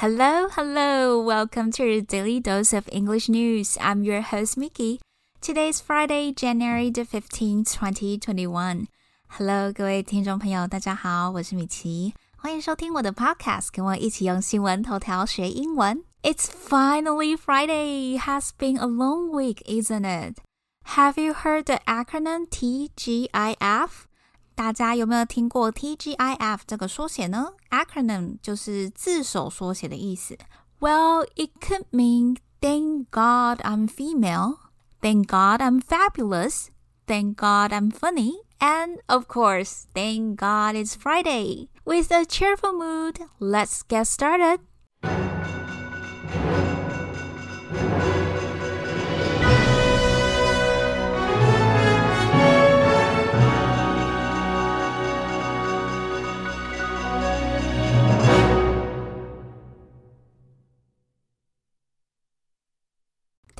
Hello, hello. Welcome to your daily dose of English news. I'm your host, Mickey. Today is Friday, January the 15th, 2021. Hello，各位听众朋友，大家好，我是米奇，欢迎收听我的 podcast，跟我一起用新闻头条学英文。It's finally Friday. Has been a long week, isn't it? Have you heard the acronym TGIF? 大家有没有听过 TGIF 这个缩写呢？Acronym 就是字首缩写的意思。Well, it could mean Thank God I'm female. Thank God I'm fabulous. Thank God I'm funny. And of course, thank God it's Friday. With a cheerful mood, let's get started.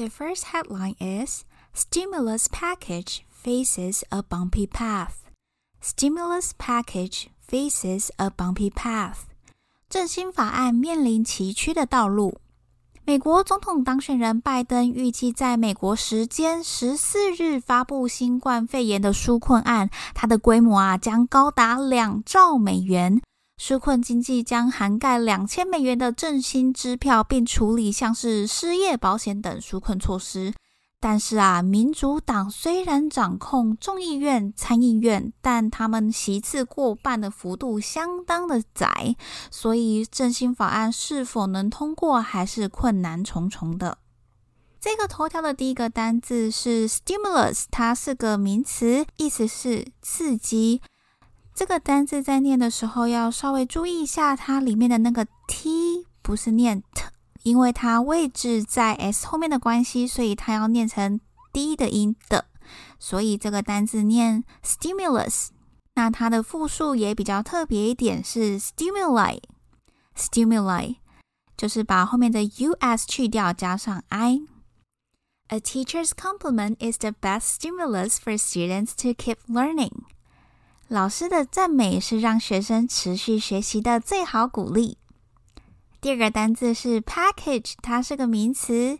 The first headline is Stimulus Package Faces a Bumpy Path. Stimulus Package Faces a Bumpy Path. 振兴法案面临崎岖的道路。美国总统当选人拜登预计在美国时间十四日发布新冠肺炎的纾困案，它的规模啊将高达两兆美元。纾困经济将涵盖两千美元的振兴支票，并处理像是失业保险等纾困措施。但是啊，民主党虽然掌控众议院、参议院，但他们席次过半的幅度相当的窄，所以振兴法案是否能通过还是困难重重的。这个头条的第一个单字是 stimulus，它是个名词，意思是刺激。这个单字在念的时候要稍微注意一下，它里面的那个 t 不是念 t，因为它位置在 s 后面的关系，所以它要念成 d 的音的。所以这个单字念 stimulus，那它的复数也比较特别一点，是 stimuli。stimuli 就是把后面的 us 去掉，加上 i。A teacher's compliment is the best stimulus for students to keep learning. 老师的赞美是让学生持续学习的最好鼓励。第二个单字是 package，它是个名词，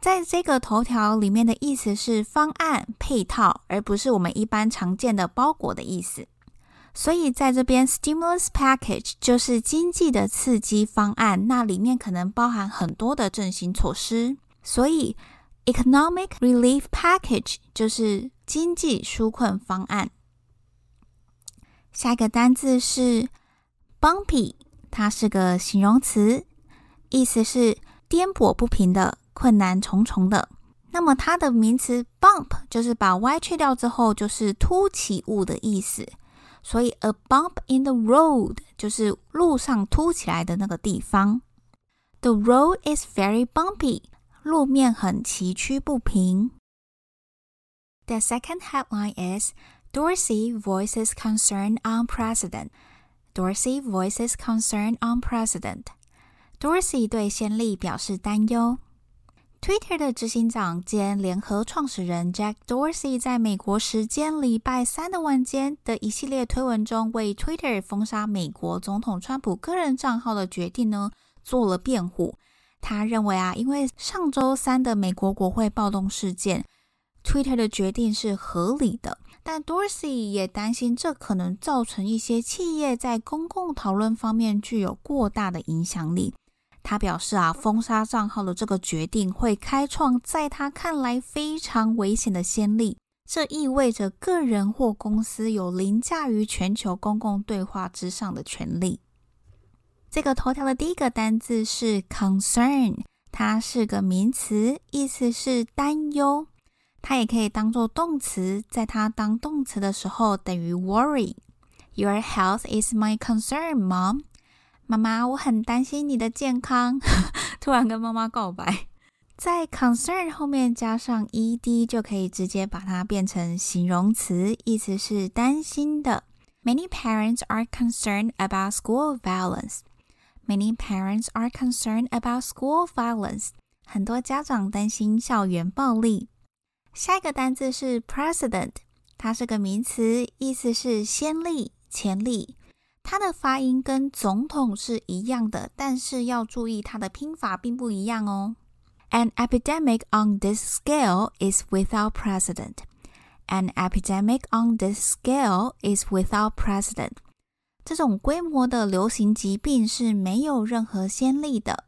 在这个头条里面的意思是方案、配套，而不是我们一般常见的包裹的意思。所以在这边，stimulus package 就是经济的刺激方案，那里面可能包含很多的振兴措施。所以，economic relief package 就是经济纾困方案。下一个单字是 bumpy，它是个形容词，意思是颠簸不平的、困难重重的。那么它的名词 bump 就是把 y 去掉之后，就是凸起物的意思。所以 a bump in the road 就是路上凸起来的那个地方。The road is very bumpy，路面很崎岖不平。The second headline is Dorsey voices concern on president. Dorsey voices concern on president. Dorsey 对先例表示担忧。Twitter 的执行长兼联合创始人 Jack Dorsey 在美国时间礼拜三的晚间的一系列推文中，为 Twitter 封杀美国总统川普个人账号的决定呢做了辩护。他认为啊，因为上周三的美国国会暴动事件，Twitter 的决定是合理的。但 Dorsey 也担心，这可能造成一些企业在公共讨论方面具有过大的影响力。他表示啊，封杀账号的这个决定会开创在他看来非常危险的先例。这意味着个人或公司有凌驾于全球公共对话之上的权利。这个头条的第一个单字是 concern，它是个名词，意思是担忧。它也可以当做动词，在它当动词的时候等于 worry。Your health is my concern, mom。妈妈，我很担心你的健康。突然跟妈妈告白，在 concern 后面加上 ed 就可以直接把它变成形容词，意思是担心的。Many parents are concerned about school violence. Many parents are concerned about school violence. 很多家长担心校园暴力。下一个单字是 precedent，它是个名词，意思是先例、前例。它的发音跟总统是一样的，但是要注意它的拼法并不一样哦。An epidemic on this scale is without precedent. An epidemic on this scale is without precedent. 这种规模的流行疾病是没有任何先例的。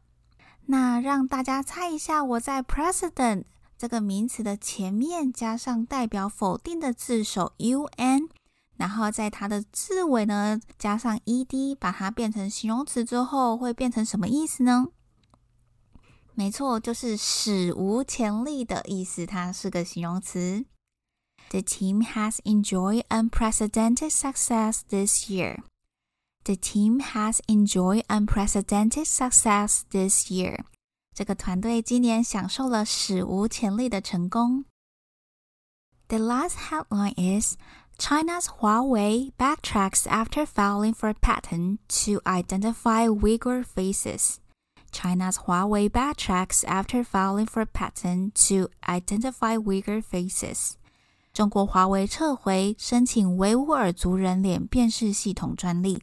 那让大家猜一下，我在 precedent 这个名词的前面加上代表否定的字首 un，然后在它的字尾呢加上 ed，把它变成形容词之后，会变成什么意思呢？没错，就是史无前例的意思。它是个形容词。The team has enjoyed unprecedented success this year. The team has enjoyed unprecedented success this year. 这个团队今年享受了史无前例的成功。The last headline is China's Huawei backtracks after filing for a patent to identify Uyghur faces. China's Huawei backtracks after filing for a patent to identify Uyghur faces. 中国华为撤回申请维吾尔族人脸辨识系统专利。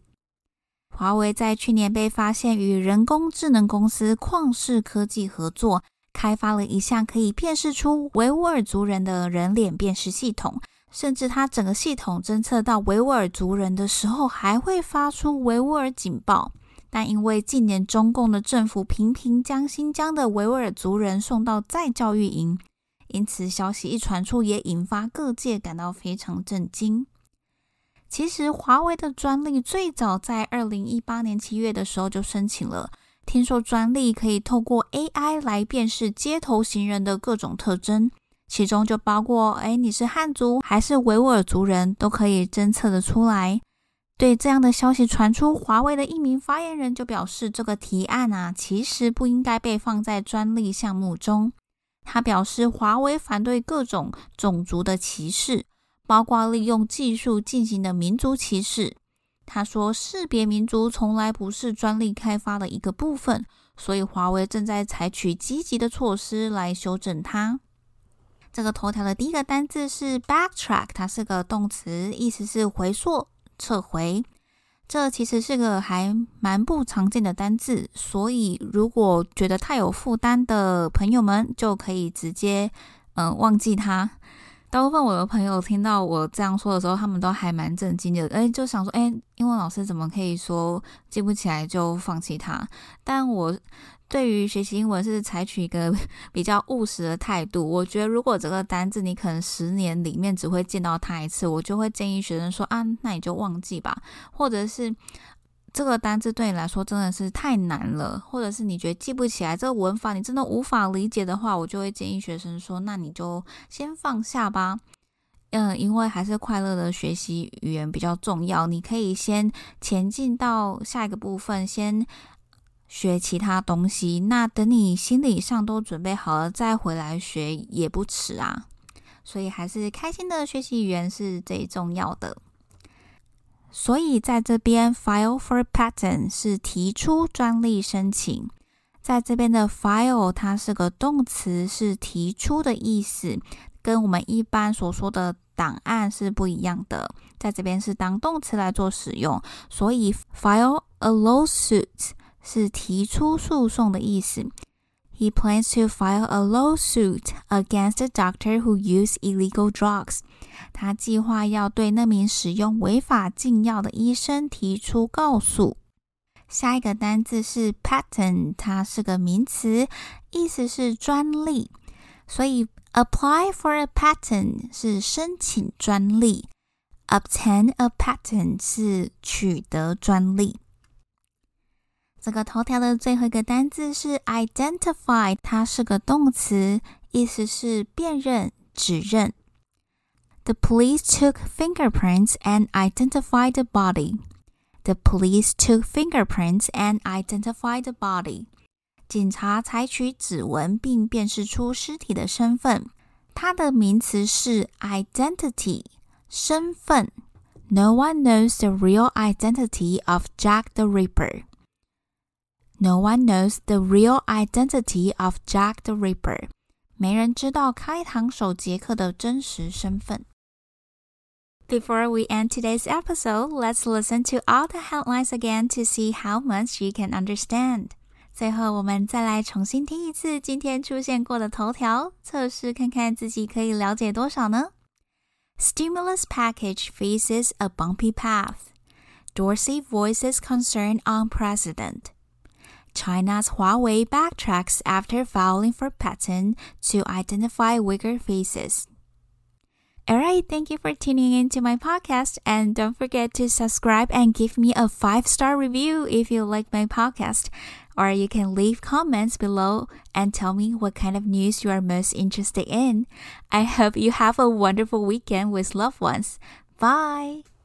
华为在去年被发现与人工智能公司旷视科技合作，开发了一项可以辨识出维吾尔族人的人脸辨识系统。甚至它整个系统侦测到维吾尔族人的时候，还会发出维吾尔警报。但因为近年中共的政府频频将新疆的维吾尔族人送到再教育营。因此，消息一传出，也引发各界感到非常震惊。其实，华为的专利最早在二零一八年七月的时候就申请了。听说专利可以透过 AI 来辨识街头行人的各种特征，其中就包括：哎，你是汉族还是维吾尔族人，都可以侦测的出来。对这样的消息传出，华为的一名发言人就表示，这个提案啊，其实不应该被放在专利项目中。他表示，华为反对各种种族的歧视，包括利用技术进行的民族歧视。他说，识别民族从来不是专利开发的一个部分，所以华为正在采取积极的措施来修正它。这个头条的第一个单字是 backtrack，它是个动词，意思是回溯、撤回。这其实是个还蛮不常见的单字，所以如果觉得太有负担的朋友们，就可以直接嗯忘记它。大部分我的朋友听到我这样说的时候，他们都还蛮震惊的，哎，就想说，哎，英文老师怎么可以说记不起来就放弃它？但我。对于学习英文是采取一个 比较务实的态度。我觉得，如果这个单字你可能十年里面只会见到它一次，我就会建议学生说啊，那你就忘记吧。或者是这个单字对你来说真的是太难了，或者是你觉得记不起来这个文法，你真的无法理解的话，我就会建议学生说，那你就先放下吧。嗯，因为还是快乐的学习语言比较重要，你可以先前进到下一个部分，先。学其他东西，那等你心理上都准备好了再回来学也不迟啊。所以还是开心的学习语言是最重要的。所以在这边，file for patent 是提出专利申请。在这边的 file 它是个动词，是提出的意思，跟我们一般所说的档案是不一样的。在这边是当动词来做使用，所以 file a lawsuit。是提出诉讼的意思。He plans to file a lawsuit against the doctor who used illegal drugs。他计划要对那名使用违法禁药的医生提出告诉。下一个单字是 patent，它是个名词，意思是专利。所以 apply for a patent 是申请专利，obtain a patent 是取得专利。 这个头条的最后一个单字是 identify，它是个动词，意思是辨认、指认。The police took fingerprints and identified the body. The police took fingerprints and identified the body. 警察采取指纹并辨识出尸体的身份。它的名词是 identity，身份。No one knows the real identity of Jack the Ripper. No one knows the real identity of Jack the Ripper。没人知道开膛手杰克的真实身份。 Before we end today's episode, let's listen to all the headlines again to see how much you can understand. 最后，我们再来重新听一次今天出现过的头条，测试看看自己可以了解多少呢？Stimulus package faces a bumpy path. Dorsey voices concern on president. China's Huawei backtracks after filing for patent to identify Uyghur faces. All right, thank you for tuning in to my podcast and don't forget to subscribe and give me a 5-star review if you like my podcast or you can leave comments below and tell me what kind of news you are most interested in. I hope you have a wonderful weekend with loved ones. Bye.